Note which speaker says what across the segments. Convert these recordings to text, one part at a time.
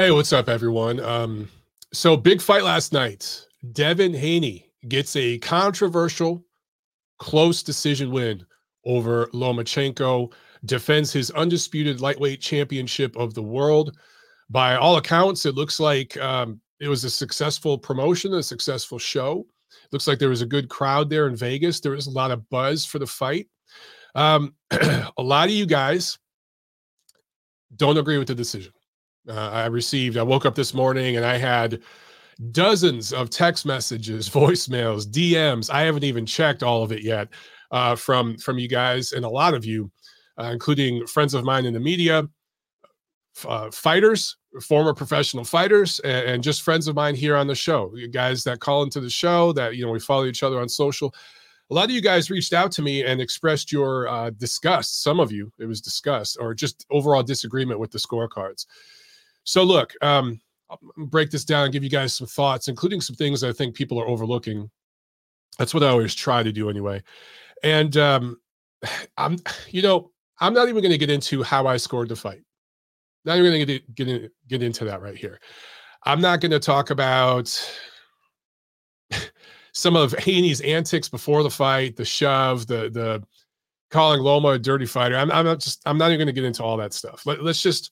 Speaker 1: Hey, what's up, everyone? Um, so big fight last night. Devin Haney gets a controversial, close decision win over Lomachenko, defends his undisputed lightweight championship of the world. By all accounts, it looks like um, it was a successful promotion, a successful show. Looks like there was a good crowd there in Vegas. There was a lot of buzz for the fight. Um, a lot of you guys don't agree with the decision. Uh, I received, I woke up this morning and I had dozens of text messages, voicemails, DMs. I haven't even checked all of it yet uh, from from you guys and a lot of you, uh, including friends of mine in the media, uh, fighters, former professional fighters, and, and, just friends of mine here on the show. You guys that call into the show, that you know we follow each other on social. A lot of you guys reached out to me and expressed your uh, disgust. Some of you, it was disgust or just overall disagreement with the scorecards. So look, um, I'll break this down and give you guys some thoughts, including some things I think people are overlooking. That's what I always try to do anyway. And um, I'm, you know, I'm not even going to get into how I scored the fight. Not even going to get in, get into that right here. I'm not going to talk about some of Haney's antics before the fight, the shove, the the calling Loma a dirty fighter. I'm, I'm not just I'm not even going to get into all that stuff. Let, let's just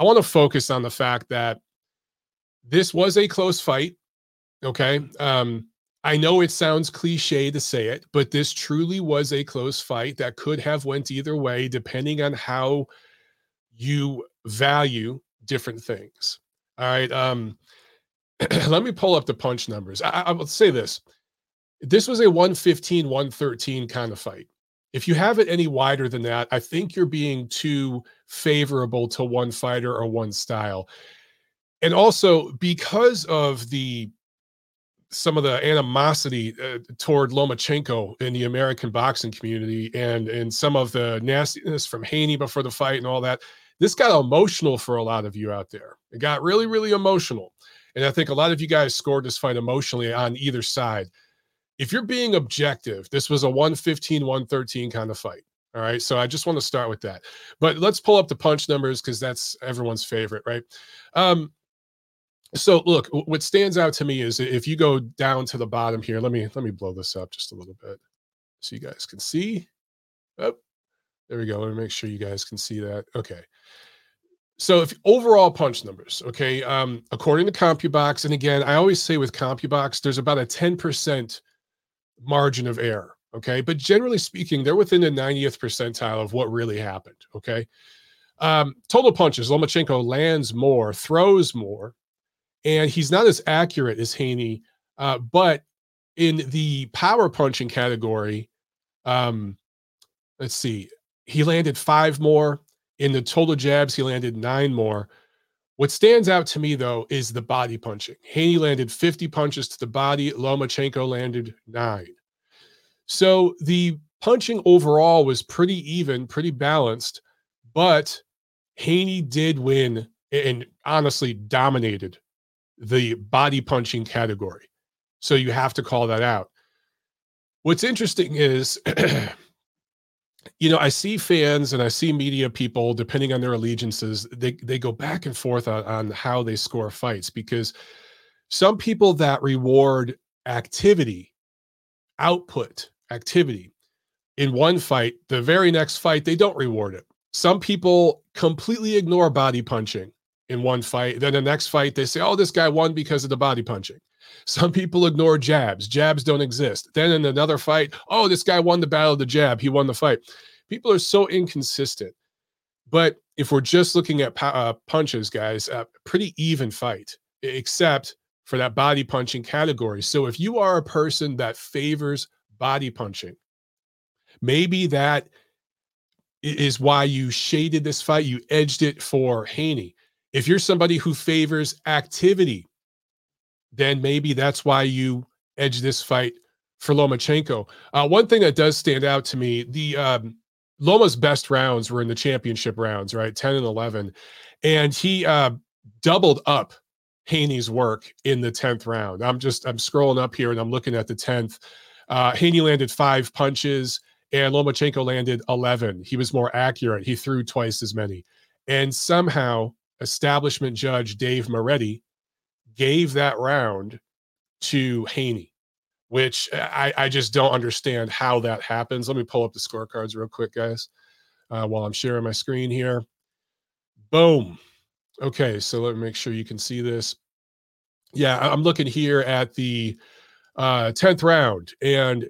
Speaker 1: I want to focus on the fact that this was a close fight. Okay. Um, I know it sounds cliche to say it, but this truly was a close fight that could have went either way depending on how you value different things. All right. Um, let me pull up the punch numbers. I, I will say this. This was a 115, 113 kind of fight. If you have it any wider than that, I think you're being too favorable to one fighter or one style. And also because of the some of the animosity uh, toward Lomachenko in the American boxing community and and some of the nastiness from Haney before the fight and all that, this got emotional for a lot of you out there. It got really, really emotional. And I think a lot of you guys scored this fight emotionally on either side if you're being objective, this was a 115, 113 kind of fight. All right. So I just want to start with that. But let's pull up the punch numbers because that's everyone's favorite, right? Um, so look, what stands out to me is if you go down to the bottom here, let me let me blow this up just a little bit so you guys can see. Oh, there we go. Let me make sure you guys can see that. Okay. So if overall punch numbers, okay, um, according to CompuBox, and again, I always say with CompuBox, there's about a 10% margin of error. Okay. But generally speaking, they're within the 90th percentile of what really happened. Okay. Um, total punches, Lomachenko lands more, throws more, and he's not as accurate as Haney. Uh, but in the power punching category, um, let's see, he landed five more. In the total jabs, he landed nine more. What stands out to me, though, is the body punching. Haney landed 50 punches to the body, Lomachenko landed nine. So the punching overall was pretty even, pretty balanced, but Haney did win and honestly dominated the body punching category. So you have to call that out. What's interesting is you know, I see fans and I see media people, depending on their allegiances, they they go back and forth on, on how they score fights because some people that reward activity, output, activity in one fight, the very next fight, they don't reward it. Some people completely ignore body punching in one fight. Then the next fight, they say, oh, this guy won because of the body punching. Some people ignore jabs. Jabs don't exist. Then in another fight, oh, this guy won the battle of the jab. He won the fight. People are so inconsistent. But if we're just looking at uh, punches, guys, a pretty even fight, except for that body punching category. So if you are a person that favors body punching, maybe that is why you shaded this fight. You edged it for Haney. If you're somebody who favors activity, then maybe that's why you edge this fight for Lomachenko. Uh, one thing that does stand out to me, the um, Loma's best rounds were in the championship rounds, right? 10 and 11. And he uh, doubled up Haney's work in the 10th round. I'm just, I'm scrolling up here and I'm looking at the 10th. Uh, Haney landed five punches and Lomachenko landed 11. He was more accurate. He threw twice as many. And somehow establishment judge Dave Moretti gave that round to Haney, which I, I just don't understand how that happens. Let me pull up the scorecards real quick, guys, uh, while I'm sharing my screen here. Boom. Okay, so let me make sure you can see this. Yeah, I'm looking here at the uh, 10th round, and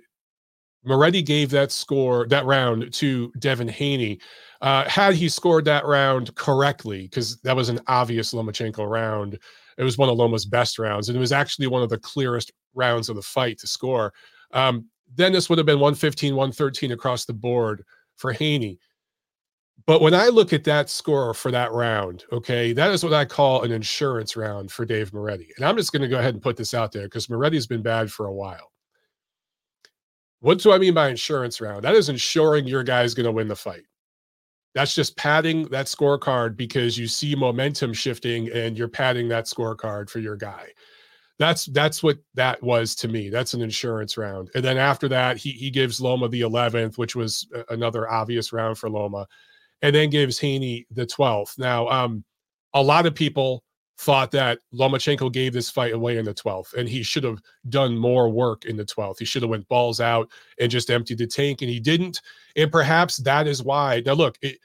Speaker 1: Moretti gave that score, that round to Devin Haney. Uh, had he scored that round correctly, because that was an obvious Lomachenko round, it was one of Loma's best rounds, and it was actually one of the clearest rounds of the fight to score. Um, then this would have been 115, 113 across the board for Haney. But when I look at that score for that round, okay, that is what I call an insurance round for Dave Moretti. And I'm just going to go ahead and put this out there because Moretti's been bad for a while. What do I mean by insurance round? That is ensuring your guy's going to win the fight. That's just padding that scorecard because you see momentum shifting and you're padding that scorecard for your guy. That's that's what that was to me. That's an insurance round. And then after that, he he gives Loma the 11th, which was another obvious round for Loma, and then gives Haney the 12th. Now, um, a lot of people thought that Lomachenko gave this fight away in the 12th and he should have done more work in the 12th. He should have went balls out and just emptied the tank and he didn't. And perhaps that is why. Now look, it,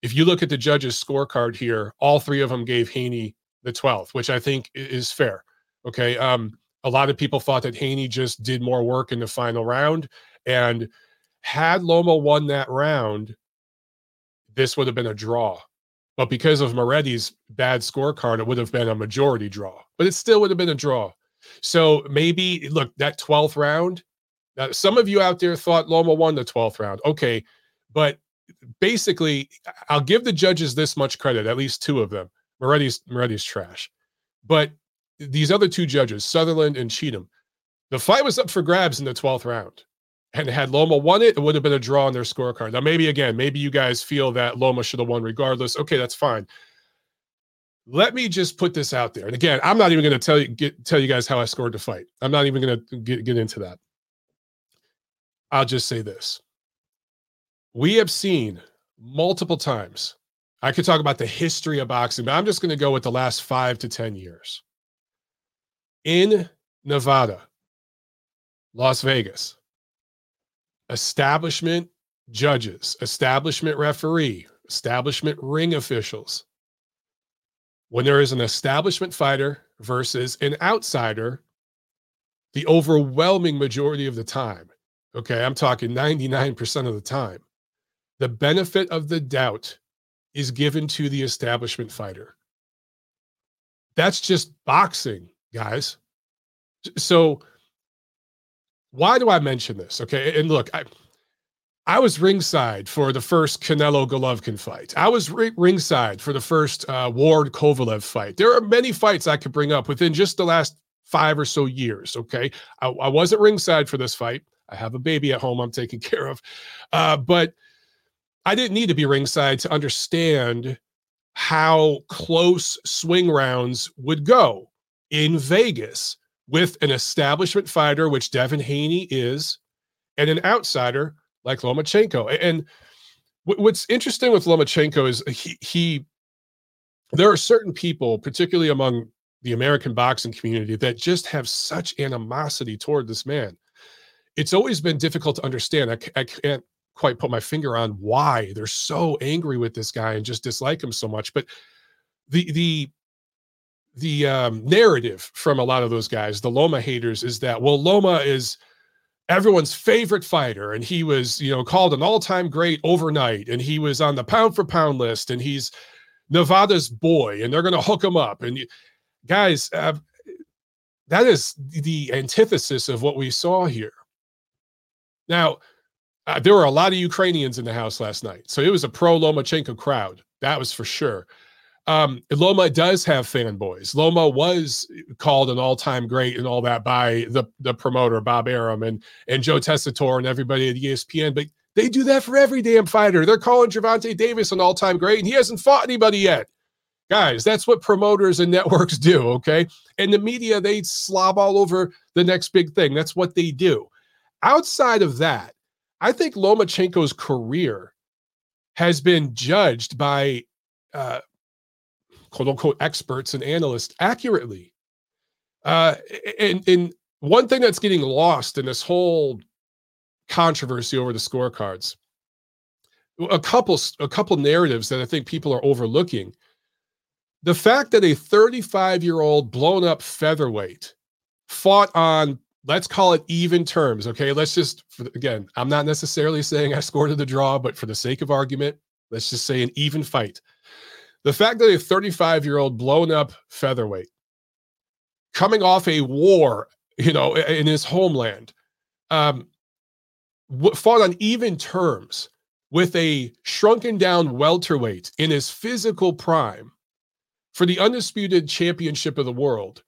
Speaker 1: if you look at the judges scorecard here, all three of them gave Haney the 12th, which I think is fair. Okay. Um a lot of people thought that Haney just did more work in the final round and had Loma won that round, this would have been a draw but because of Moretti's bad scorecard, it would have been a majority draw, but it still would have been a draw. So maybe, look, that 12th round, uh, some of you out there thought Loma won the 12th round. Okay. But basically, I'll give the judges this much credit, at least two of them. Moretti's, Moretti's trash. But these other two judges, Sutherland and Cheatham, the fight was up for grabs in the 12th round and had Loma won it, it would have been a draw on their scorecard. Now, maybe again, maybe you guys feel that Loma should have won regardless. Okay, that's fine. Let me just put this out there. And again, I'm not even going to tell you get, tell you guys how I scored the fight. I'm not even going to get, into that. I'll just say this. We have seen multiple times. I could talk about the history of boxing, but I'm just going to go with the last five to 10 years. In Nevada, Las Vegas, establishment judges, establishment referee, establishment ring officials. When there is an establishment fighter versus an outsider, the overwhelming majority of the time, okay, I'm talking 99% of the time, the benefit of the doubt is given to the establishment fighter. That's just boxing, guys. So, why do I mention this? Okay. And look, I, I was ringside for the first Canelo Golovkin fight. I was ri- ringside for the first uh, Ward Kovalev fight. There are many fights I could bring up within just the last five or so years. Okay. I, I wasn't ringside for this fight. I have a baby at home I'm taking care of. Uh, but I didn't need to be ringside to understand how close swing rounds would go in Vegas with an establishment fighter, which Devin Haney is, and an outsider like Lomachenko. And what's interesting with Lomachenko is he, he there are certain people, particularly among the American boxing community, that just have such animosity toward this man. It's always been difficult to understand. I, I can't quite put my finger on why they're so angry with this guy and just dislike him so much. But the the the um, narrative from a lot of those guys, the Loma haters, is that well, Loma is everyone's favorite fighter, and he was you know called an all-time great overnight, and he was on the pound for pound list, and he's Nevada's boy, and they're going to hook him up. And guys, uh, that is the antithesis of what we saw here. Now, uh, there were a lot of Ukrainians in the house last night, so it was a pro Lomachenko crowd. That was for sure. Um, Loma does have fanboys. Loma was called an all-time great and all that by the the promoter Bob Arum and and Joe Tessitore and everybody at ESPN. But they do that for every damn fighter. They're calling Gervonta Davis an all-time great, and he hasn't fought anybody yet. Guys, that's what promoters and networks do. Okay, and the media they slob all over the next big thing. That's what they do. Outside of that, I think Lomachenko's career has been judged by uh, quote unquote experts and analysts accurately. Uh, and, and one thing that's getting lost in this whole controversy over the scorecards, a couple a couple narratives that I think people are overlooking. The fact that a 35 year old blown up featherweight fought on let's call it even terms. Okay, let's just again, I'm not necessarily saying I scored the draw, but for the sake of argument, let's just say an even fight. The fact that a 35 year old blown up featherweight coming off a war, you know, in his homeland, um, fought on even terms with a shrunken down welterweight in his physical prime for the undisputed championship of the world.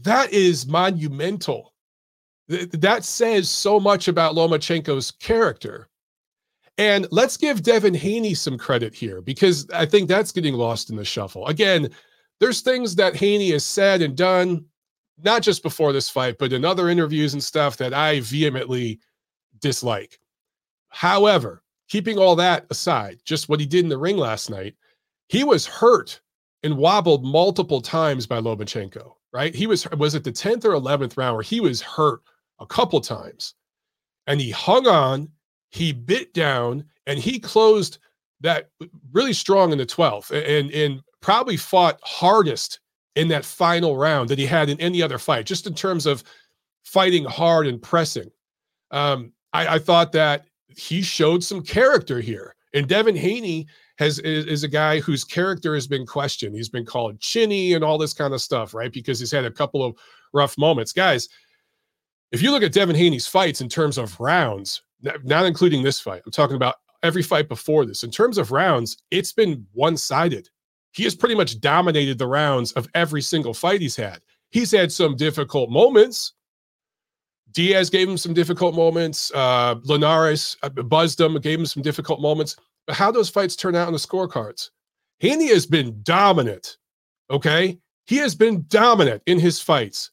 Speaker 1: That is monumental. That says so much about Lomachenko's character. And let's give Devin Haney some credit here because I think that's getting lost in the shuffle. Again, there's things that Haney has said and done, not just before this fight, but in other interviews and stuff that I vehemently dislike. However, keeping all that aside, just what he did in the ring last night, he was hurt and wobbled multiple times by Lomachenko, right? He was was it the 10th or 11th round where he was hurt a couple times. And he hung on, he bit down, and he closed that really strong in the 12th and and probably fought hardest in that final round that he had in any other fight, just in terms of fighting hard and pressing. Um, I, I thought that he showed some character here. And Devin Haney has is, is, a guy whose character has been questioned. He's been called chinny and all this kind of stuff, right? Because he's had a couple of rough moments. Guys, if you look at Devin Haney's fights in terms of rounds, not including this fight, I'm talking about every fight before this. In terms of rounds, it's been one-sided he has pretty much dominated the rounds of every single fight he's had. He's had some difficult moments. Diaz gave him some difficult moments. Uh, Linares uh, buzzed him, gave him some difficult moments. But how those fights turn out on the scorecards? Haney has been dominant. Okay. He has been dominant in his fights.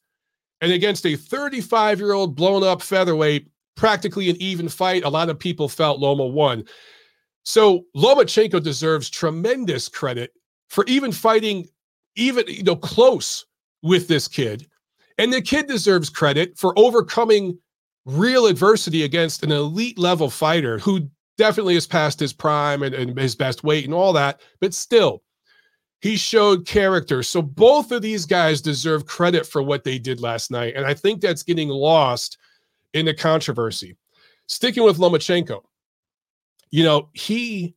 Speaker 1: And against a 35 year old blown up featherweight, practically an even fight, a lot of people felt Loma won. So Lomachenko deserves tremendous credit for even fighting even you know close with this kid. And the kid deserves credit for overcoming real adversity against an elite level fighter who definitely has passed his prime and, and his best weight and all that but still he showed character. So both of these guys deserve credit for what they did last night. And i think that's getting lost in the controversy sticking with lomachenko you know he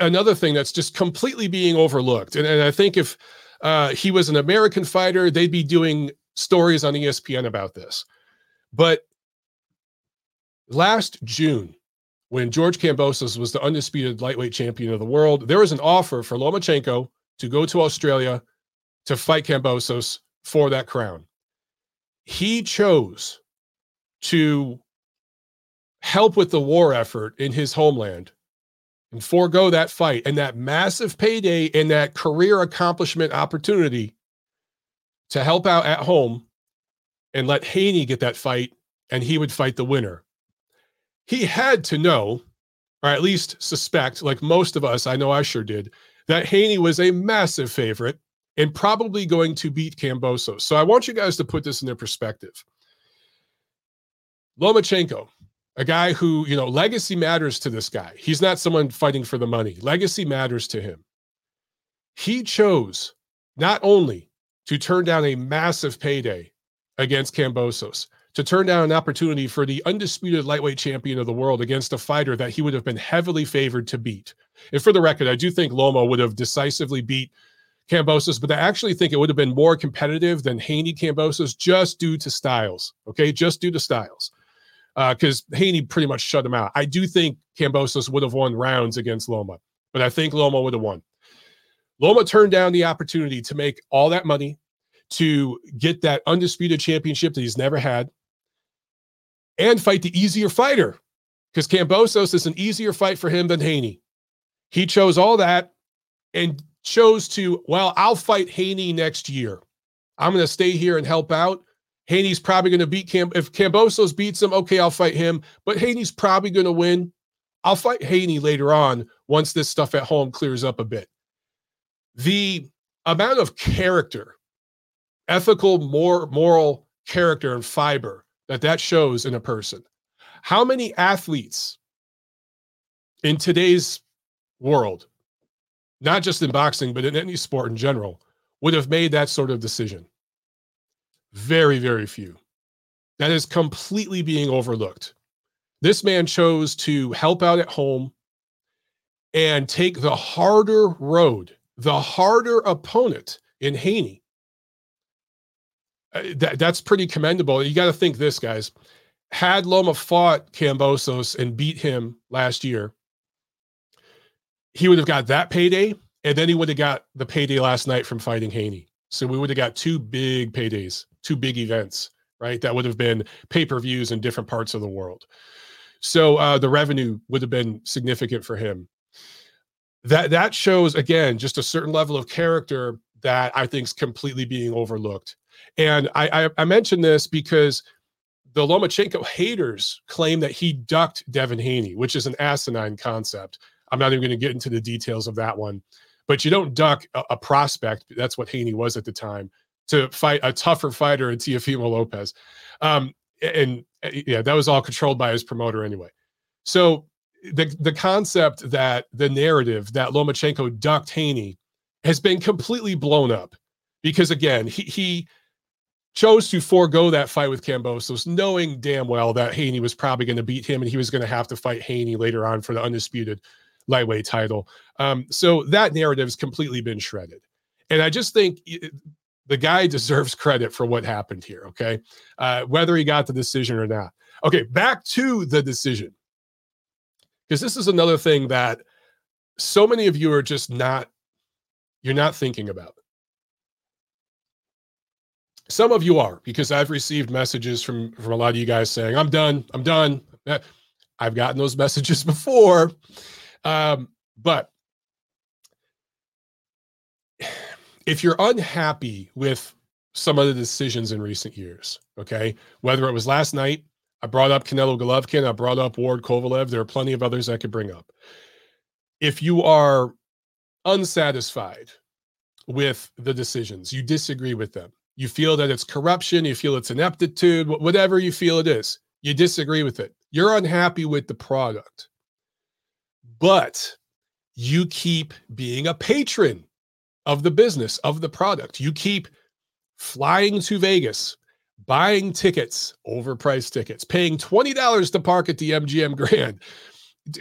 Speaker 1: another thing that's just completely being overlooked. And, and I think if uh, he was an American fighter, they'd be doing stories on ESPN about this. But last June, when George Kambosos was the undisputed lightweight champion of the world, there was an offer for Lomachenko to go to Australia to fight Kambosos for that crown. He chose to help with the war effort in his homeland and forego that fight and that massive payday and that career accomplishment opportunity to help out at home and let Haney get that fight and he would fight the winner. He had to know, or at least suspect, like most of us, I know I sure did, that Haney was a massive favorite and probably going to beat Kambosos. So I want you guys to put this in their perspective. Lomachenko, a guy who, you know, legacy matters to this guy. He's not someone fighting for the money. Legacy matters to him. He chose not only to turn down a massive payday against Kambosos, to turn down an opportunity for the undisputed lightweight champion of the world against a fighter that he would have been heavily favored to beat. And for the record, I do think Loma would have decisively beat Kambosos, but I actually think it would have been more competitive than Haney Kambosos just due to styles. Okay, just due to styles because uh, Haney pretty much shut him out. I do think Kambosos would have won rounds against Loma, but I think Loma would have won. Loma turned down the opportunity to make all that money to get that undisputed championship that he's never had and fight the easier fighter because Kambosos is an easier fight for him than Haney. He chose all that and chose to, well, I'll fight Haney next year. I'm going to stay here and help out. Haney's probably going to beat Cam. If Kambosos beats him, okay, I'll fight him. But Haney's probably going to win. I'll fight Haney later on once this stuff at home clears up a bit. The amount of character, ethical, more moral character and fiber that that shows in a person. How many athletes in today's world, not just in boxing, but in any sport in general, would have made that sort of decision? Very, very few. That is completely being overlooked. This man chose to help out at home and take the harder road, the harder opponent in Haney. Uh, that, that's pretty commendable. You got to think this, guys. Had Loma fought Kambosos and beat him last year, he would have got that payday, and then he would have got the payday last night from fighting Haney. So we would have got two big paydays, two big events, right? That would have been pay per views in different parts of the world. So uh, the revenue would have been significant for him. That that shows again just a certain level of character that I think is completely being overlooked. And I, I, I mentioned this because the Lomachenko haters claim that he ducked Devin Haney, which is an asinine concept. I'm not even going to get into the details of that one. But you don't duck a, a prospect. That's what Haney was at the time to fight a tougher fighter in Teofimo Lopez. Um, and uh, yeah, that was all controlled by his promoter anyway. So the the concept that the narrative that Lomachenko ducked Haney has been completely blown up because again, he he chose to forego that fight with Kambosos, knowing damn well that Haney was probably going to beat him and he was going to have to fight Haney later on for the undisputed lightweight title. Um, so that narrative has completely been shredded. And I just think the guy deserves credit for what happened here. Okay. Uh, whether he got the decision or not. Okay. Back to the decision. Because this is another thing that so many of you are just not, you're not thinking about. Some of you are, because I've received messages from, from a lot of you guys saying, I'm done, I'm done. Eh, I've gotten those messages before. Um, but if you're unhappy with some of the decisions in recent years, okay, whether it was last night, I brought up Canelo Golovkin, I brought up Ward Kovalev, there are plenty of others I could bring up. If you are unsatisfied with the decisions, you disagree with them, you feel that it's corruption, you feel it's ineptitude, whatever you feel it is, you disagree with it, you're unhappy with the product, but you keep being a patron of the business, of the product. You keep flying to Vegas, buying tickets, overpriced tickets, paying $20 to park at the MGM Grand,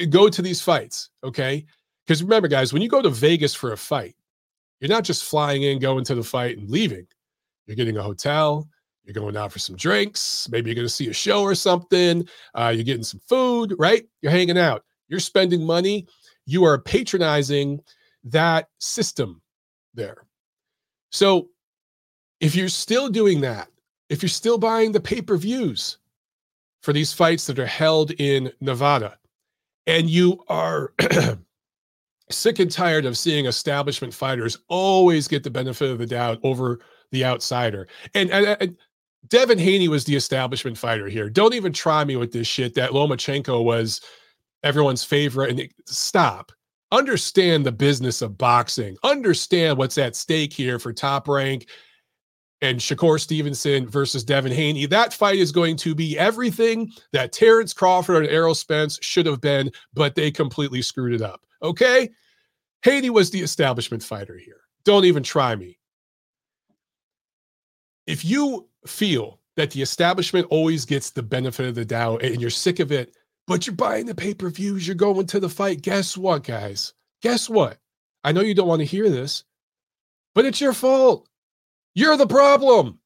Speaker 1: go to these fights. Okay. Because remember, guys, when you go to Vegas for a fight, you're not just flying in, going to the fight, and leaving. You're getting a hotel. You're going out for some drinks. Maybe you're going to see a show or something. Uh, you're getting some food, right? You're hanging out. You're spending money. You are patronizing that system there. So if you're still doing that, if you're still buying the pay per views for these fights that are held in Nevada, and you are sick and tired of seeing establishment fighters always get the benefit of the doubt over the outsider, and, and, and Devin Haney was the establishment fighter here. Don't even try me with this shit that Lomachenko was everyone's favorite. And stop understand the business of boxing, understand what's at stake here for top rank and Shakur Stevenson versus Devin Haney. That fight is going to be everything that Terrence Crawford and Errol Spence should have been, but they completely screwed it up. Okay? Haney was the establishment fighter here. Don't even try me. If you feel that the establishment always gets the benefit of the doubt and you're sick of it, but you're buying the pay per views, you're going to the fight. Guess what, guys? Guess what? I know you don't want to hear this, but it's your fault. You're the problem.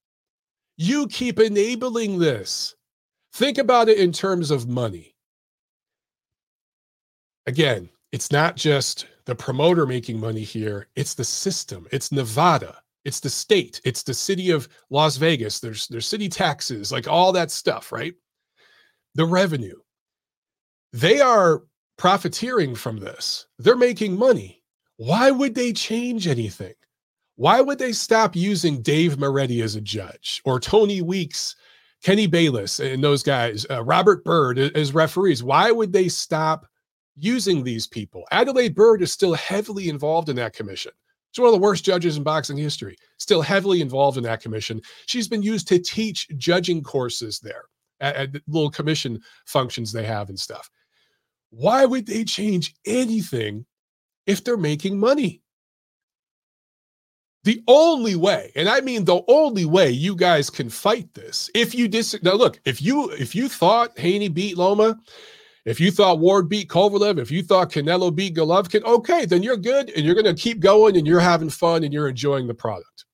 Speaker 1: You keep enabling this. Think about it in terms of money. Again, it's not just the promoter making money here, it's the system, it's Nevada. It's the state. It's the city of Las Vegas. There's there's city taxes, like all that stuff, right? The revenue they are profiteering from this. They're making money. Why would they change anything? Why would they stop using Dave Moretti as a judge or Tony Weeks, Kenny Bayless, and those guys, uh, Robert Byrd as referees? Why would they stop using these people? Adelaide Byrd is still heavily involved in that commission. She's one of the worst judges in boxing history, still heavily involved in that commission. She's been used to teach judging courses there at, at little commission functions they have and stuff. Why would they change anything if they're making money? The only way, and I mean the only way you guys can fight this, if you dis now look, if you if you thought Haney beat Loma, if you thought Ward beat Kovalev, if you thought Canelo beat Golovkin, okay, then you're good and you're gonna keep going and you're having fun and you're enjoying the product.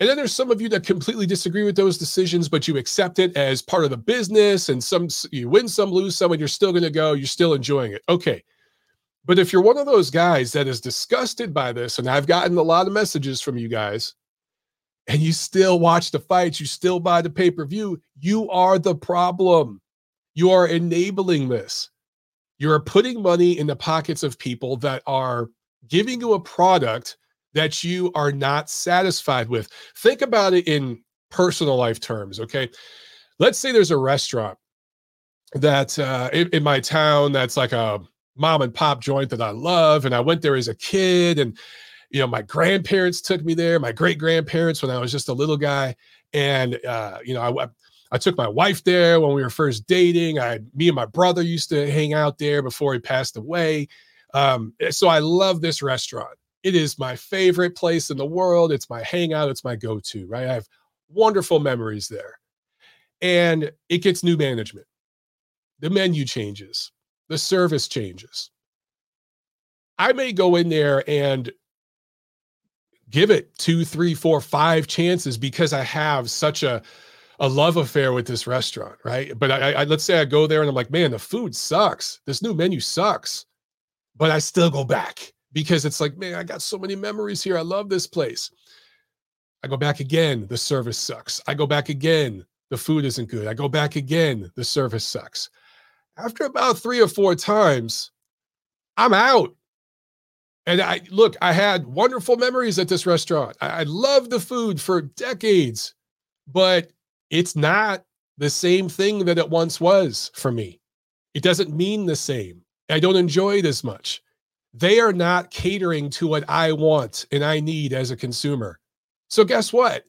Speaker 1: And then there's some of you that completely disagree with those decisions, but you accept it as part of the business and some you win some, lose some, and you're still gonna go, you're still enjoying it. Okay. But if you're one of those guys that is disgusted by this, and I've gotten a lot of messages from you guys, and you still watch the fights, you still buy the pay per view, you are the problem. You are enabling this. You are putting money in the pockets of people that are giving you a product that you are not satisfied with. Think about it in personal life terms, okay? Let's say there's a restaurant that uh, in, in my town that's like a mom and pop joint that I love. And I went there as a kid. And, you know, my grandparents took me there, my great grandparents when I was just a little guy. And, uh, you know, I, I took my wife there when we were first dating. I, me and my brother used to hang out there before he passed away. Um, so I love this restaurant. It is my favorite place in the world. It's my hangout. It's my go-to, right? I have wonderful memories there. And it gets new management. The menu changes the service changes. I may go in there and give it two, three, four, five chances because I have such a a love affair with this restaurant, right? But I, I let's say I go there and I'm like, man, the food sucks. This new menu sucks, but I still go back because it's like, man, I got so many memories here. I love this place. I go back again. The service sucks. I go back again. The food isn't good. I go back again. The service sucks after about three or four times, I'm out. And I look, I had wonderful memories at this restaurant. I, I love the food for decades, but it's not the same thing that it once was for me. It doesn't mean the same. I don't enjoy it as much. They are not catering to what I want and I need as a consumer. So, guess what?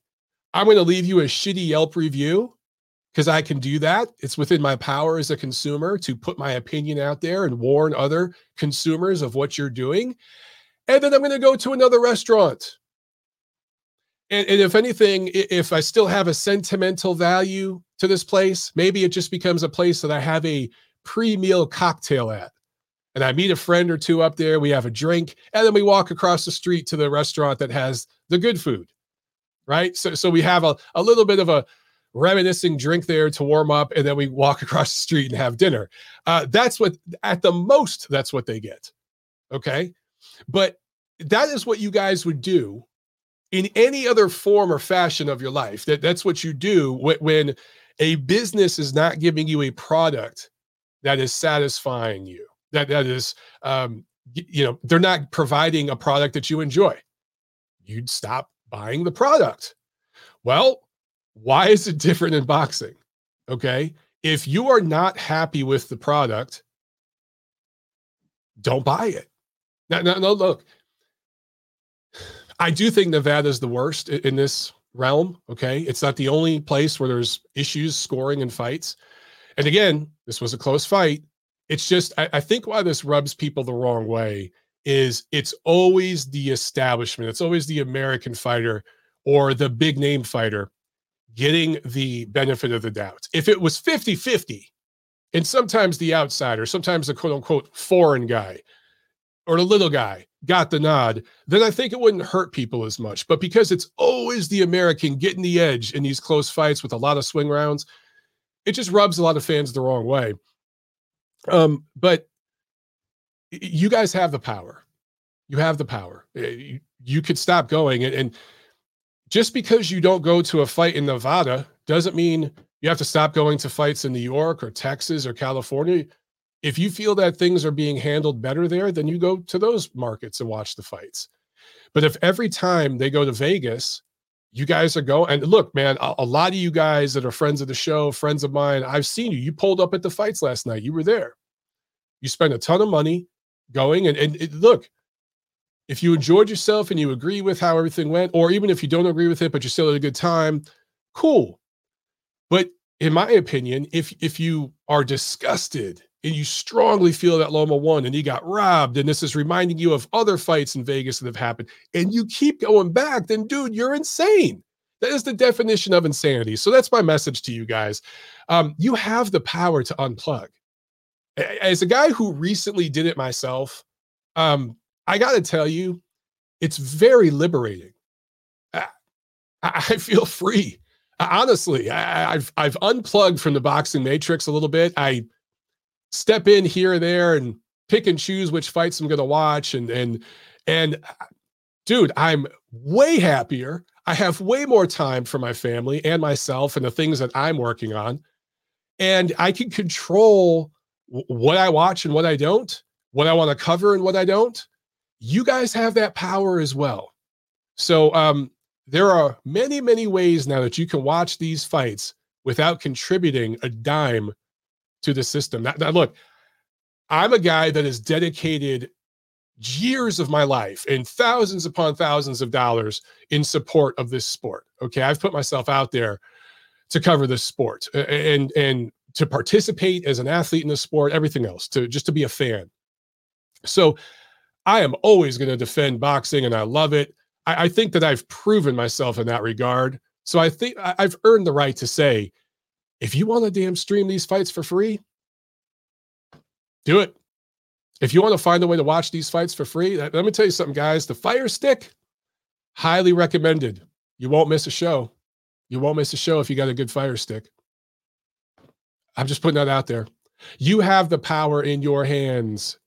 Speaker 1: I'm going to leave you a shitty Yelp review because I can do that. It's within my power as a consumer to put my opinion out there and warn other consumers of what you're doing. And then I'm going to go to another restaurant. And, and, if anything, if I still have a sentimental value to this place, maybe it just becomes a place that I have a pre meal cocktail at. And I meet a friend or two up there, we have a drink, and then we walk across the street to the restaurant that has the good food. Right. So, so we have a, a little bit of a, reminiscing drink there to warm up, and then we walk across the street and have dinner. Uh, that's what, at the most, that's what they get. Okay. But that is what you guys would do in any other form or fashion of your life. That that's what you do when a business is not giving you a product that is satisfying you. That that is, um, you know, they're not providing a product that you enjoy. You'd stop buying the product. Well, why is it different in boxing? Okay. If you are not happy with the product, don't buy it. No, no, no, look. I do think Nevada is the worst in this realm. Okay. It's not the only place where there's issues scoring and fights. And again, this was a close fight. It's just, I, I think why this rubs people the wrong way is it's always the establishment, it's always the American fighter or the big name fighter getting the benefit of the doubt. If it was 50 50, and sometimes the outsider, sometimes the quote unquote foreign guy or the little guy got the nod, then I think it wouldn't hurt people as much. But because it's always the American getting the edge in these close fights with a lot of swing rounds, it just rubs a lot of fans the wrong way. Um, but you guys have the power. You have the power. You, you could stop going and, and just because you don't go to a fight in Nevada doesn't mean you have to stop going to fights in New York or Texas or California. If you feel that things are being handled better there, then you go to those markets and watch the fights. But if every time they go to Vegas, you guys are going, and look, man, a, a lot of you guys that are friends of the show, friends of mine, I've seen you. You pulled up at the fights last night. You were there. You spent a ton of money going, and, and it, look, if you enjoyed yourself and you agree with how everything went, or even if you don't agree with it, but you still had a good time, cool. But in my opinion, if if you are disgusted and you strongly feel that Loma won and he got robbed, and this is reminding you of other fights in Vegas that have happened, and you keep going back, then dude, you're insane. That is the definition of insanity. So that's my message to you guys. Um, you have the power to unplug. As a guy who recently did it myself, um, I got to tell you, it's very liberating. I, I feel free. Honestly, I, I've I've unplugged from the boxing matrix a little bit. I step in here and there and pick and choose which fights I'm going to watch, and and and dude, I'm way happier. I have way more time for my family and myself and the things that I'm working on. And I can control what I watch and what I don't, what I want to cover and what I don't. You guys have that power as well. So um, there are many, many ways now that you can watch these fights without contributing a dime to the system. Now, look, I'm a guy that has dedicated years of my life and thousands upon thousands of dollars in support of this sport. Okay, I've put myself out there to cover this sport and and to participate as an athlete in the sport, everything else, to just to be a fan. So I am always going to defend boxing and I love it. I, I, think that I've proven myself in that regard. So I think I've earned the right to say, if you want to damn stream these fights for free, do it. If you want to find a way to watch these fights for free, let me tell you something, guys. The Fire Stick, highly recommended. You won't miss a show. You won't miss a show if you got a good Fire Stick. I'm just putting that out there. You have the power in your hands.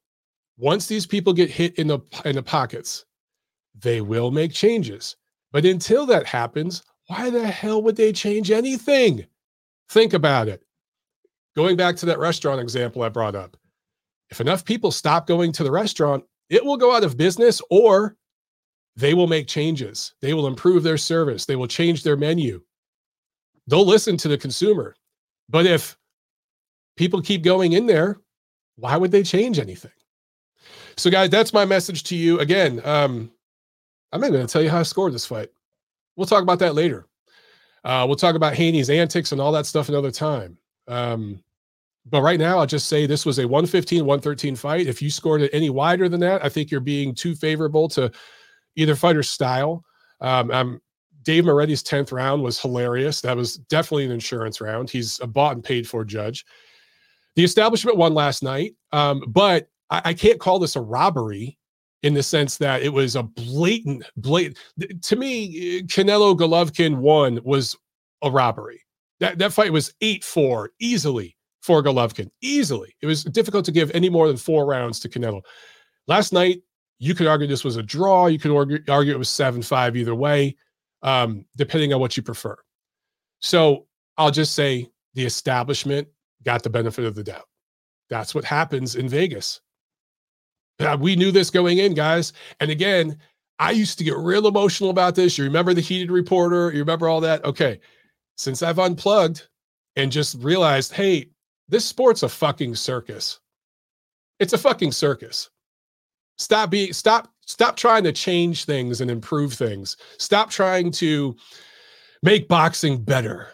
Speaker 1: Once these people get hit in the in the pockets, they will make changes. But until that happens, why the hell would they change anything? Think about it. Going back to that restaurant example I brought up if enough people stop going to the restaurant, it will go out of business or they will make changes. They will improve their service. They will change their menu. They'll listen to the consumer. But if people keep going in there, why would they change anything? So, guys, that's my message to you. Again, um, I'm not going to tell you how I scored this fight. We'll talk about that later. Uh, we'll talk about Haney's antics and all that stuff another time. Um, but right now, I'll just say this was a 115, 113 fight. If you scored it any wider than that, I think you're being too favorable to either fighter's style. Um, um, Dave Moretti's 10th round was hilarious. That was definitely an insurance round. He's a bought and paid for judge. The establishment won last night, um, but I, I can't call this a robbery in the sense that it was a blatant, blatant. To me, Canelo Golovkin won was a robbery. That that fight was eight four easily for Golovkin easily. It was difficult to give any more than four rounds to Canelo. Last night, you could argue this was a draw. You could argue, argue it was 7 5 either way, um, depending on what you prefer. So I'll just say the establishment got the benefit of the doubt. That's what happens in Vegas. We knew this going in, guys. And again, I used to get real emotional about this. You remember the heated reporter? You remember all that? Okay. Since I've unplugged and just realized, hey, this sport's a fucking circus. It's a fucking circus. Stop being stop stop trying to change things and improve things. Stop trying to make boxing better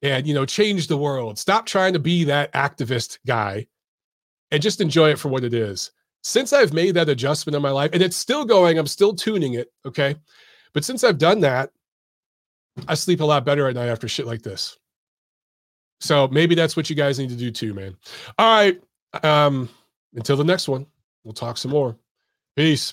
Speaker 1: and you know change the world. Stop trying to be that activist guy and just enjoy it for what it is. Since I've made that adjustment in my life and it's still going, I'm still tuning it, okay? But since I've done that, I sleep a lot better at night after shit like this. So maybe that's what you guys need to do too, man. All right. Um, until the next one, we'll talk some more. Peace.